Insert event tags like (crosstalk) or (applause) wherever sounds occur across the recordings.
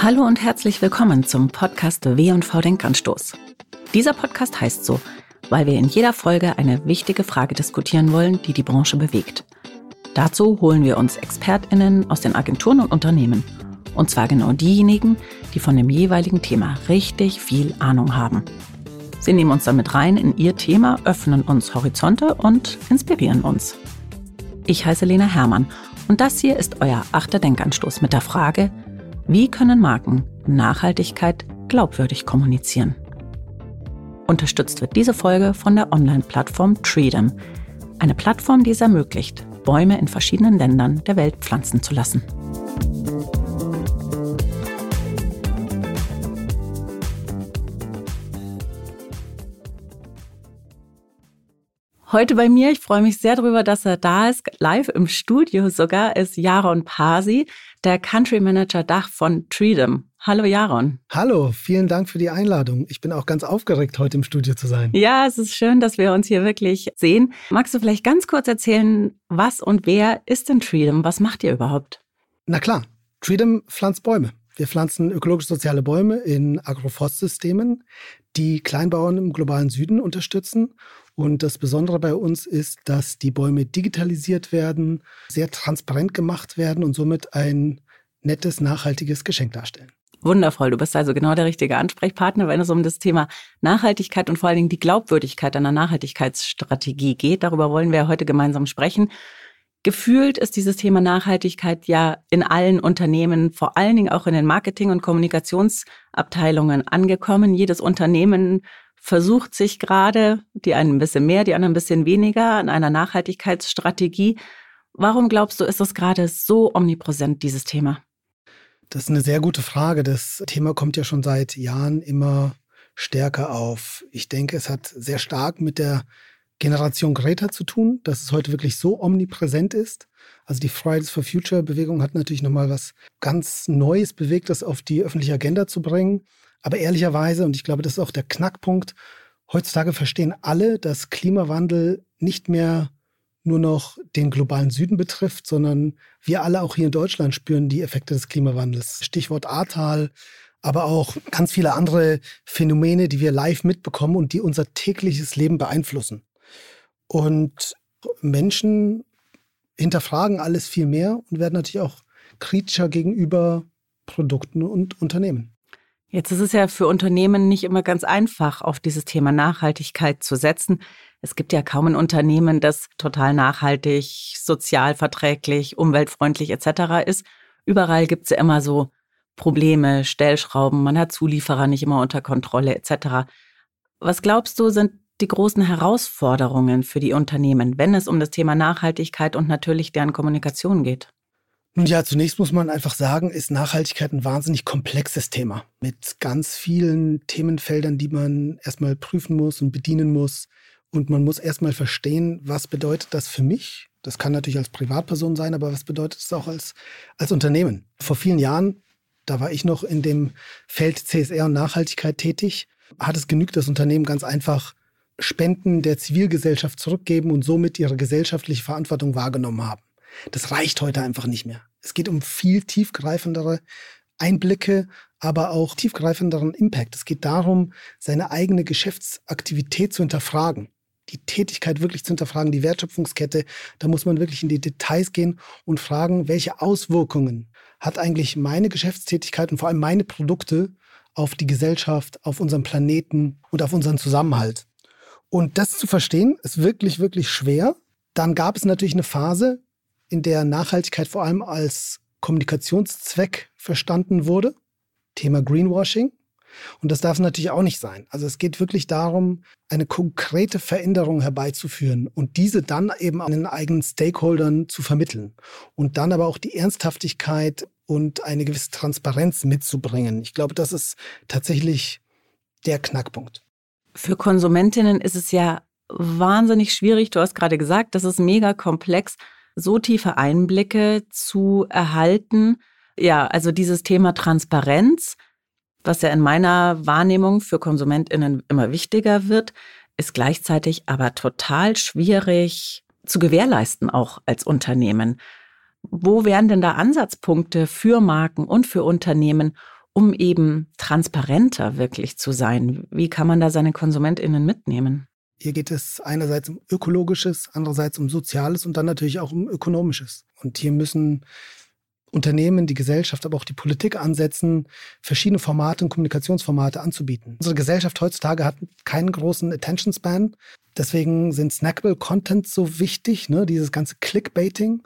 Hallo und herzlich willkommen zum Podcast W&V Denkanstoß. Dieser Podcast heißt so, weil wir in jeder Folge eine wichtige Frage diskutieren wollen, die die Branche bewegt. Dazu holen wir uns ExpertInnen aus den Agenturen und Unternehmen. Und zwar genau diejenigen, die von dem jeweiligen Thema richtig viel Ahnung haben. Sie nehmen uns damit rein in ihr Thema, öffnen uns Horizonte und inspirieren uns. Ich heiße Lena Hermann und das hier ist euer achter Denkanstoß mit der Frage, wie können Marken Nachhaltigkeit glaubwürdig kommunizieren? Unterstützt wird diese Folge von der Online-Plattform Treedom, eine Plattform, die es ermöglicht, Bäume in verschiedenen Ländern der Welt pflanzen zu lassen. Heute bei mir, ich freue mich sehr darüber, dass er da ist, live im Studio sogar, ist Jaron Pasi, der Country Manager Dach von Treedom. Hallo Jaron. Hallo, vielen Dank für die Einladung. Ich bin auch ganz aufgeregt, heute im Studio zu sein. Ja, es ist schön, dass wir uns hier wirklich sehen. Magst du vielleicht ganz kurz erzählen, was und wer ist denn Treedom? Was macht ihr überhaupt? Na klar, Treedom pflanzt Bäume. Wir pflanzen ökologisch-soziale Bäume in Agroforstsystemen, die Kleinbauern im globalen Süden unterstützen und das Besondere bei uns ist, dass die Bäume digitalisiert werden, sehr transparent gemacht werden und somit ein nettes, nachhaltiges Geschenk darstellen. Wundervoll. Du bist also genau der richtige Ansprechpartner, wenn es um das Thema Nachhaltigkeit und vor allen Dingen die Glaubwürdigkeit einer Nachhaltigkeitsstrategie geht. Darüber wollen wir heute gemeinsam sprechen. Gefühlt ist dieses Thema Nachhaltigkeit ja in allen Unternehmen, vor allen Dingen auch in den Marketing- und Kommunikationsabteilungen angekommen. Jedes Unternehmen versucht sich gerade, die einen ein bisschen mehr, die anderen ein bisschen weniger, an einer Nachhaltigkeitsstrategie. Warum glaubst du, ist das gerade so omnipräsent, dieses Thema? Das ist eine sehr gute Frage. Das Thema kommt ja schon seit Jahren immer stärker auf. Ich denke, es hat sehr stark mit der Generation Greta zu tun, dass es heute wirklich so omnipräsent ist. Also die Fridays for Future Bewegung hat natürlich nochmal was ganz Neues bewegt, das auf die öffentliche Agenda zu bringen. Aber ehrlicherweise, und ich glaube, das ist auch der Knackpunkt, heutzutage verstehen alle, dass Klimawandel nicht mehr nur noch den globalen Süden betrifft, sondern wir alle auch hier in Deutschland spüren die Effekte des Klimawandels. Stichwort Ahrtal, aber auch ganz viele andere Phänomene, die wir live mitbekommen und die unser tägliches Leben beeinflussen. Und Menschen hinterfragen alles viel mehr und werden natürlich auch kritischer gegenüber Produkten und Unternehmen. Jetzt ist es ja für Unternehmen nicht immer ganz einfach, auf dieses Thema Nachhaltigkeit zu setzen. Es gibt ja kaum ein Unternehmen, das total nachhaltig, sozial verträglich, umweltfreundlich etc. ist. Überall gibt es ja immer so Probleme, Stellschrauben, man hat Zulieferer nicht immer unter Kontrolle etc. Was glaubst du, sind die großen Herausforderungen für die Unternehmen, wenn es um das Thema Nachhaltigkeit und natürlich deren Kommunikation geht? Nun ja, zunächst muss man einfach sagen, ist Nachhaltigkeit ein wahnsinnig komplexes Thema mit ganz vielen Themenfeldern, die man erstmal prüfen muss und bedienen muss. Und man muss erstmal verstehen, was bedeutet das für mich? Das kann natürlich als Privatperson sein, aber was bedeutet es auch als, als Unternehmen? Vor vielen Jahren, da war ich noch in dem Feld CSR und Nachhaltigkeit tätig, hat es genügt, das Unternehmen ganz einfach Spenden der Zivilgesellschaft zurückgeben und somit ihre gesellschaftliche Verantwortung wahrgenommen haben. Das reicht heute einfach nicht mehr. Es geht um viel tiefgreifendere Einblicke, aber auch tiefgreifenderen Impact. Es geht darum, seine eigene Geschäftsaktivität zu hinterfragen, die Tätigkeit wirklich zu hinterfragen, die Wertschöpfungskette. Da muss man wirklich in die Details gehen und fragen, welche Auswirkungen hat eigentlich meine Geschäftstätigkeit und vor allem meine Produkte auf die Gesellschaft, auf unseren Planeten und auf unseren Zusammenhalt. Und das zu verstehen, ist wirklich, wirklich schwer. Dann gab es natürlich eine Phase, in der Nachhaltigkeit vor allem als Kommunikationszweck verstanden wurde. Thema Greenwashing. Und das darf natürlich auch nicht sein. Also es geht wirklich darum, eine konkrete Veränderung herbeizuführen und diese dann eben an den eigenen Stakeholdern zu vermitteln. Und dann aber auch die Ernsthaftigkeit und eine gewisse Transparenz mitzubringen. Ich glaube, das ist tatsächlich der Knackpunkt. Für Konsumentinnen ist es ja wahnsinnig schwierig. Du hast gerade gesagt, das ist mega komplex so tiefe Einblicke zu erhalten. Ja, also dieses Thema Transparenz, was ja in meiner Wahrnehmung für Konsumentinnen immer wichtiger wird, ist gleichzeitig aber total schwierig zu gewährleisten, auch als Unternehmen. Wo wären denn da Ansatzpunkte für Marken und für Unternehmen, um eben transparenter wirklich zu sein? Wie kann man da seine KonsumentInnen mitnehmen? Hier geht es einerseits um ökologisches, andererseits um soziales und dann natürlich auch um ökonomisches. Und hier müssen Unternehmen, die Gesellschaft, aber auch die Politik ansetzen, verschiedene Formate und Kommunikationsformate anzubieten. Unsere Gesellschaft heutzutage hat keinen großen Attention Span. Deswegen sind snackable Content so wichtig, ne? dieses ganze Clickbaiting.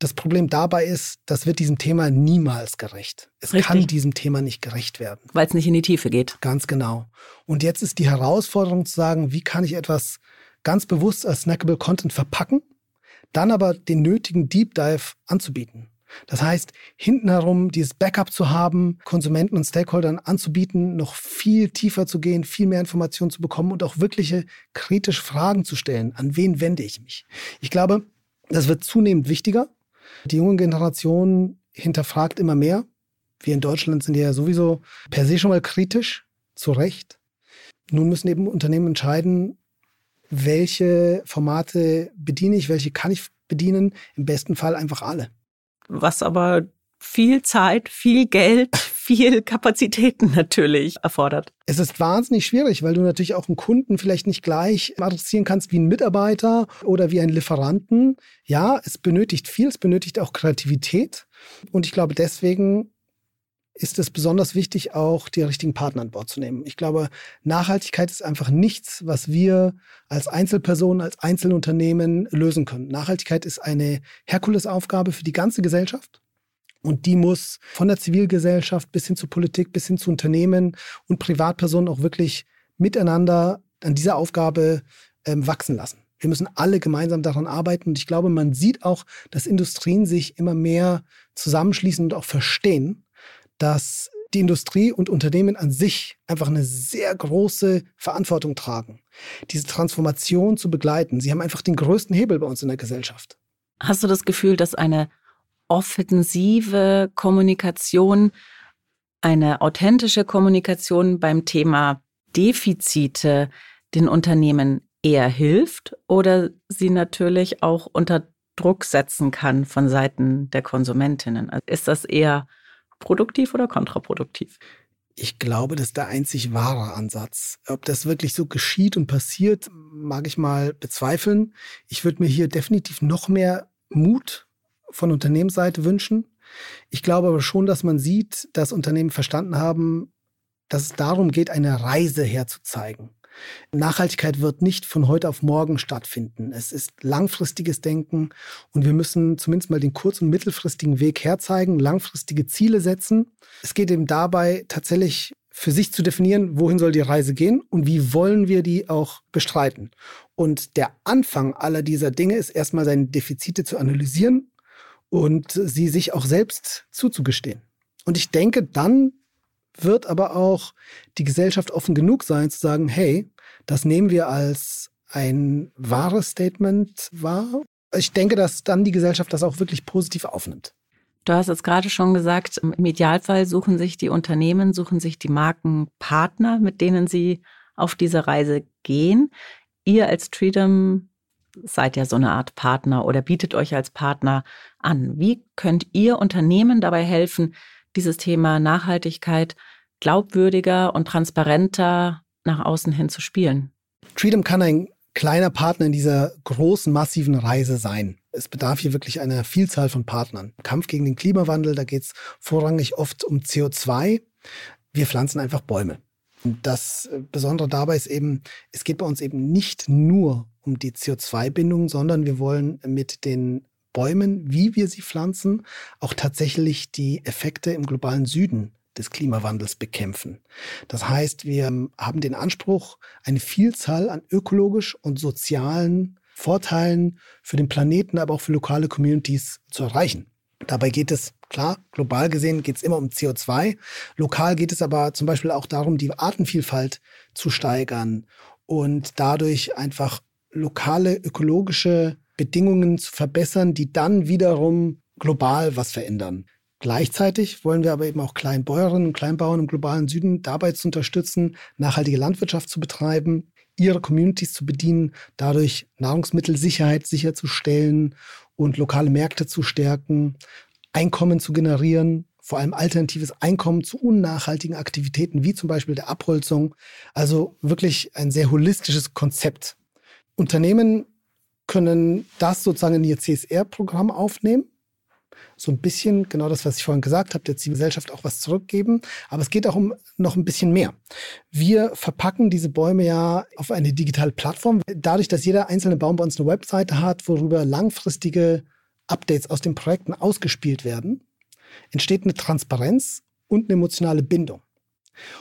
Das Problem dabei ist, das wird diesem Thema niemals gerecht. Es Richtig. kann diesem Thema nicht gerecht werden. Weil es nicht in die Tiefe geht. Ganz genau. Und jetzt ist die Herausforderung zu sagen, wie kann ich etwas ganz bewusst als snackable Content verpacken, dann aber den nötigen Deep Dive anzubieten. Das heißt, hinten herum dieses Backup zu haben, Konsumenten und Stakeholdern anzubieten, noch viel tiefer zu gehen, viel mehr Informationen zu bekommen und auch wirkliche kritische Fragen zu stellen. An wen wende ich mich? Ich glaube, das wird zunehmend wichtiger. Die junge Generation hinterfragt immer mehr. Wir in Deutschland sind ja sowieso per se schon mal kritisch, zu Recht. Nun müssen eben Unternehmen entscheiden, welche Formate bediene ich, welche kann ich bedienen. Im besten Fall einfach alle. Was aber viel Zeit, viel Geld, (laughs) viel Kapazitäten natürlich erfordert. Es ist wahnsinnig schwierig, weil du natürlich auch einen Kunden vielleicht nicht gleich adressieren kannst wie einen Mitarbeiter oder wie einen Lieferanten. Ja, es benötigt viel, es benötigt auch Kreativität. Und ich glaube, deswegen ist es besonders wichtig, auch die richtigen Partner an Bord zu nehmen. Ich glaube, Nachhaltigkeit ist einfach nichts, was wir als Einzelpersonen, als Einzelunternehmen lösen können. Nachhaltigkeit ist eine Herkulesaufgabe für die ganze Gesellschaft. Und die muss von der Zivilgesellschaft bis hin zur Politik, bis hin zu Unternehmen und Privatpersonen auch wirklich miteinander an dieser Aufgabe ähm, wachsen lassen. Wir müssen alle gemeinsam daran arbeiten. Und ich glaube, man sieht auch, dass Industrien sich immer mehr zusammenschließen und auch verstehen, dass die Industrie und Unternehmen an sich einfach eine sehr große Verantwortung tragen, diese Transformation zu begleiten. Sie haben einfach den größten Hebel bei uns in der Gesellschaft. Hast du das Gefühl, dass eine offensive Kommunikation, eine authentische Kommunikation beim Thema Defizite den Unternehmen eher hilft oder sie natürlich auch unter Druck setzen kann von Seiten der Konsumentinnen? Also ist das eher produktiv oder kontraproduktiv? Ich glaube, das ist der einzig wahre Ansatz. Ob das wirklich so geschieht und passiert, mag ich mal bezweifeln. Ich würde mir hier definitiv noch mehr Mut von Unternehmensseite wünschen. Ich glaube aber schon, dass man sieht, dass Unternehmen verstanden haben, dass es darum geht, eine Reise herzuzeigen. Nachhaltigkeit wird nicht von heute auf morgen stattfinden. Es ist langfristiges Denken und wir müssen zumindest mal den kurz- und mittelfristigen Weg herzeigen, langfristige Ziele setzen. Es geht eben dabei tatsächlich für sich zu definieren, wohin soll die Reise gehen und wie wollen wir die auch bestreiten. Und der Anfang aller dieser Dinge ist erstmal seine Defizite zu analysieren und sie sich auch selbst zuzugestehen. Und ich denke, dann wird aber auch die Gesellschaft offen genug sein zu sagen, hey, das nehmen wir als ein wahres Statement wahr. Ich denke, dass dann die Gesellschaft das auch wirklich positiv aufnimmt. Du hast es gerade schon gesagt, im Idealfall suchen sich die Unternehmen, suchen sich die Marken Partner, mit denen sie auf diese Reise gehen. Ihr als Treedom seid ja so eine Art Partner oder bietet euch als Partner an. Wie könnt ihr Unternehmen dabei helfen, dieses Thema Nachhaltigkeit glaubwürdiger und transparenter nach außen hin zu spielen? Freedom kann ein kleiner Partner in dieser großen, massiven Reise sein. Es bedarf hier wirklich einer Vielzahl von Partnern. Kampf gegen den Klimawandel, da geht es vorrangig oft um CO2. Wir pflanzen einfach Bäume. Das Besondere dabei ist eben, es geht bei uns eben nicht nur um die CO2-Bindung, sondern wir wollen mit den Bäumen, wie wir sie pflanzen, auch tatsächlich die Effekte im globalen Süden des Klimawandels bekämpfen. Das heißt, wir haben den Anspruch, eine Vielzahl an ökologisch und sozialen Vorteilen für den Planeten, aber auch für lokale Communities zu erreichen. Dabei geht es, klar, global gesehen geht es immer um CO2. Lokal geht es aber zum Beispiel auch darum, die Artenvielfalt zu steigern und dadurch einfach lokale ökologische Bedingungen zu verbessern, die dann wiederum global was verändern. Gleichzeitig wollen wir aber eben auch Kleinbäuerinnen und Kleinbauern im globalen Süden dabei zu unterstützen, nachhaltige Landwirtschaft zu betreiben, ihre Communities zu bedienen, dadurch Nahrungsmittelsicherheit sicherzustellen und lokale Märkte zu stärken, Einkommen zu generieren vor allem alternatives Einkommen zu unnachhaltigen Aktivitäten wie zum Beispiel der Abholzung. Also wirklich ein sehr holistisches Konzept. Unternehmen können das sozusagen in ihr CSR-Programm aufnehmen so ein bisschen genau das, was ich vorhin gesagt habe, der Zivilgesellschaft auch was zurückgeben. Aber es geht auch um noch ein bisschen mehr. Wir verpacken diese Bäume ja auf eine digitale Plattform. Dadurch, dass jeder einzelne Baum bei uns eine Webseite hat, worüber langfristige Updates aus den Projekten ausgespielt werden, entsteht eine Transparenz und eine emotionale Bindung.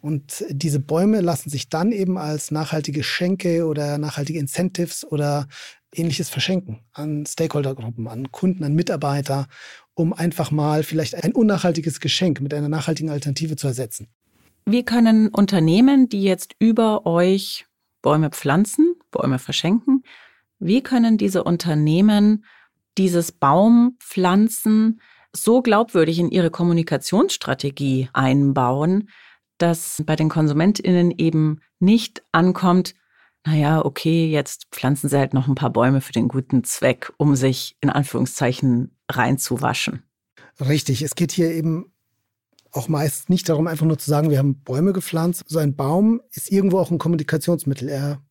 Und diese Bäume lassen sich dann eben als nachhaltige Schenke oder nachhaltige Incentives oder ähnliches verschenken an Stakeholdergruppen, an Kunden, an Mitarbeiter um einfach mal vielleicht ein unnachhaltiges Geschenk mit einer nachhaltigen Alternative zu ersetzen. Wie können Unternehmen, die jetzt über euch Bäume pflanzen, Bäume verschenken, wie können diese Unternehmen dieses Baumpflanzen so glaubwürdig in ihre Kommunikationsstrategie einbauen, dass bei den KonsumentInnen eben nicht ankommt, naja, okay, jetzt pflanzen sie halt noch ein paar Bäume für den guten Zweck, um sich in Anführungszeichen reinzuwaschen. Richtig, es geht hier eben auch meist nicht darum, einfach nur zu sagen, wir haben Bäume gepflanzt. So ein Baum ist irgendwo auch ein Kommunikationsmittel. Er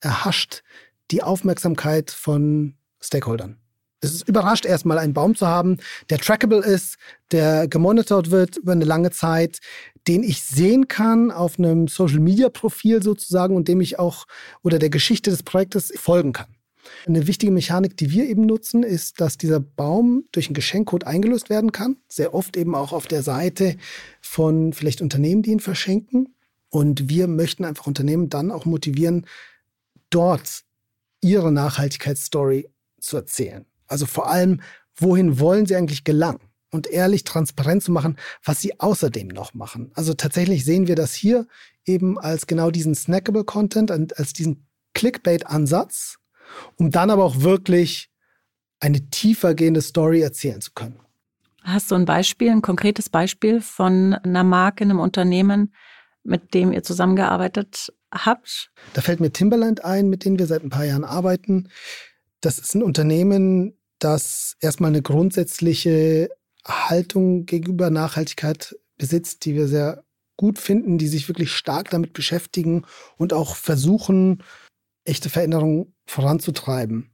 erhascht die Aufmerksamkeit von Stakeholdern. Es ist überrascht, erstmal einen Baum zu haben, der trackable ist, der gemonitort wird über eine lange Zeit, den ich sehen kann auf einem Social Media Profil sozusagen und dem ich auch oder der Geschichte des Projektes folgen kann. Eine wichtige Mechanik, die wir eben nutzen, ist, dass dieser Baum durch einen Geschenkcode eingelöst werden kann. Sehr oft eben auch auf der Seite von vielleicht Unternehmen, die ihn verschenken. Und wir möchten einfach Unternehmen dann auch motivieren, dort ihre Nachhaltigkeitsstory zu erzählen. Also vor allem, wohin wollen sie eigentlich gelangen? Und ehrlich transparent zu machen, was sie außerdem noch machen. Also tatsächlich sehen wir das hier eben als genau diesen snackable Content, als diesen Clickbait-Ansatz, um dann aber auch wirklich eine tiefer gehende Story erzählen zu können. Hast du ein Beispiel, ein konkretes Beispiel von einer Marke, einem Unternehmen, mit dem ihr zusammengearbeitet habt? Da fällt mir Timberland ein, mit dem wir seit ein paar Jahren arbeiten. Das ist ein Unternehmen, das erstmal eine grundsätzliche Haltung gegenüber Nachhaltigkeit besitzt, die wir sehr gut finden, die sich wirklich stark damit beschäftigen und auch versuchen, echte Veränderungen voranzutreiben.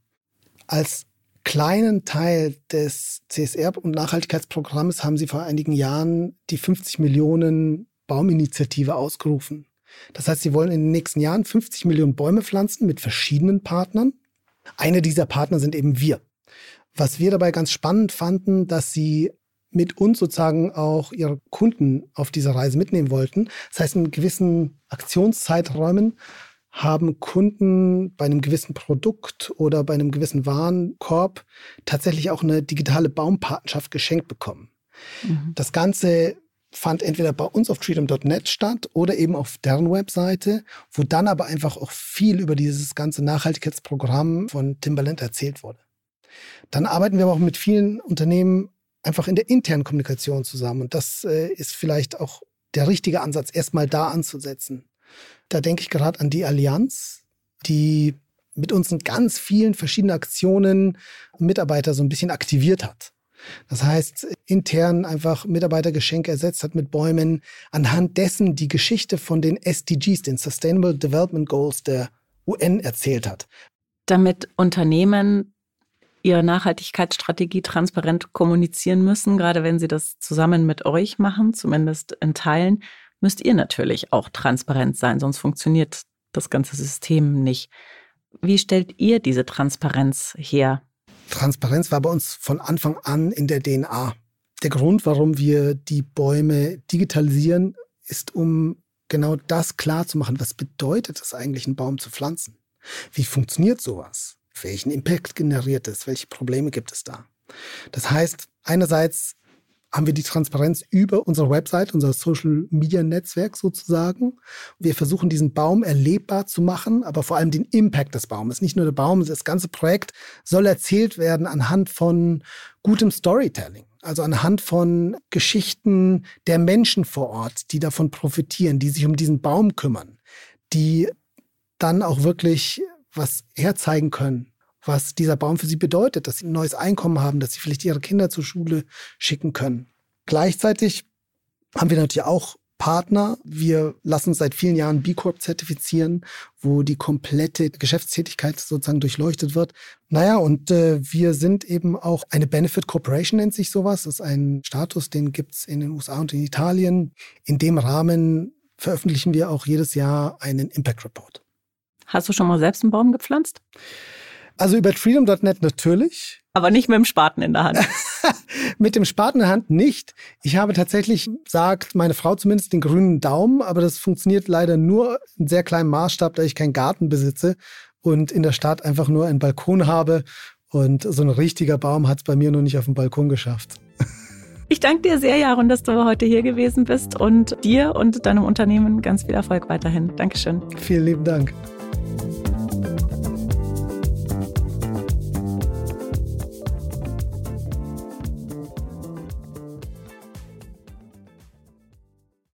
Als kleinen Teil des CSR- und Nachhaltigkeitsprogramms haben sie vor einigen Jahren die 50 Millionen Bauminitiative ausgerufen. Das heißt, sie wollen in den nächsten Jahren 50 Millionen Bäume pflanzen mit verschiedenen Partnern. Eine dieser Partner sind eben wir. Was wir dabei ganz spannend fanden, dass sie mit uns sozusagen auch ihre Kunden auf dieser Reise mitnehmen wollten. Das heißt, in gewissen Aktionszeiträumen haben Kunden bei einem gewissen Produkt oder bei einem gewissen Warenkorb tatsächlich auch eine digitale Baumpatenschaft geschenkt bekommen. Mhm. Das Ganze fand entweder bei uns auf freedom.net statt oder eben auf deren Webseite, wo dann aber einfach auch viel über dieses ganze Nachhaltigkeitsprogramm von Timberland erzählt wurde. Dann arbeiten wir aber auch mit vielen Unternehmen einfach in der internen Kommunikation zusammen. Und das äh, ist vielleicht auch der richtige Ansatz, erstmal da anzusetzen. Da denke ich gerade an die Allianz, die mit uns in ganz vielen verschiedenen Aktionen Mitarbeiter so ein bisschen aktiviert hat. Das heißt, intern einfach Mitarbeitergeschenke ersetzt hat mit Bäumen, anhand dessen die Geschichte von den SDGs, den Sustainable Development Goals der UN erzählt hat. Damit Unternehmen ihre Nachhaltigkeitsstrategie transparent kommunizieren müssen, gerade wenn sie das zusammen mit euch machen, zumindest in Teilen, müsst ihr natürlich auch transparent sein, sonst funktioniert das ganze System nicht. Wie stellt ihr diese Transparenz her? Transparenz war bei uns von Anfang an in der DNA. Der Grund, warum wir die Bäume digitalisieren, ist, um genau das klar zu machen. Was bedeutet es eigentlich, einen Baum zu pflanzen? Wie funktioniert sowas? Welchen Impact generiert es? Welche Probleme gibt es da? Das heißt, einerseits haben wir die Transparenz über unsere Website, unser Social Media Netzwerk sozusagen. Wir versuchen diesen Baum erlebbar zu machen, aber vor allem den Impact des Baumes. Nicht nur der Baum, das ganze Projekt soll erzählt werden anhand von gutem Storytelling. Also anhand von Geschichten der Menschen vor Ort, die davon profitieren, die sich um diesen Baum kümmern, die dann auch wirklich was herzeigen können was dieser Baum für sie bedeutet, dass sie ein neues Einkommen haben, dass sie vielleicht ihre Kinder zur Schule schicken können. Gleichzeitig haben wir natürlich auch Partner. Wir lassen uns seit vielen Jahren B Corp zertifizieren, wo die komplette Geschäftstätigkeit sozusagen durchleuchtet wird. Naja, und äh, wir sind eben auch eine Benefit Corporation, nennt sich sowas. Das ist ein Status, den gibt's in den USA und in Italien. In dem Rahmen veröffentlichen wir auch jedes Jahr einen Impact Report. Hast du schon mal selbst einen Baum gepflanzt? Also über freedom.net natürlich. Aber nicht mit dem Spaten in der Hand. (laughs) mit dem Spaten in der Hand nicht. Ich habe tatsächlich, sagt meine Frau zumindest, den grünen Daumen, aber das funktioniert leider nur in sehr kleinem Maßstab, da ich keinen Garten besitze und in der Stadt einfach nur einen Balkon habe. Und so ein richtiger Baum hat es bei mir noch nicht auf dem Balkon geschafft. Ich danke dir sehr, Jaron, dass du heute hier gewesen bist und dir und deinem Unternehmen ganz viel Erfolg weiterhin. Dankeschön. Vielen lieben Dank.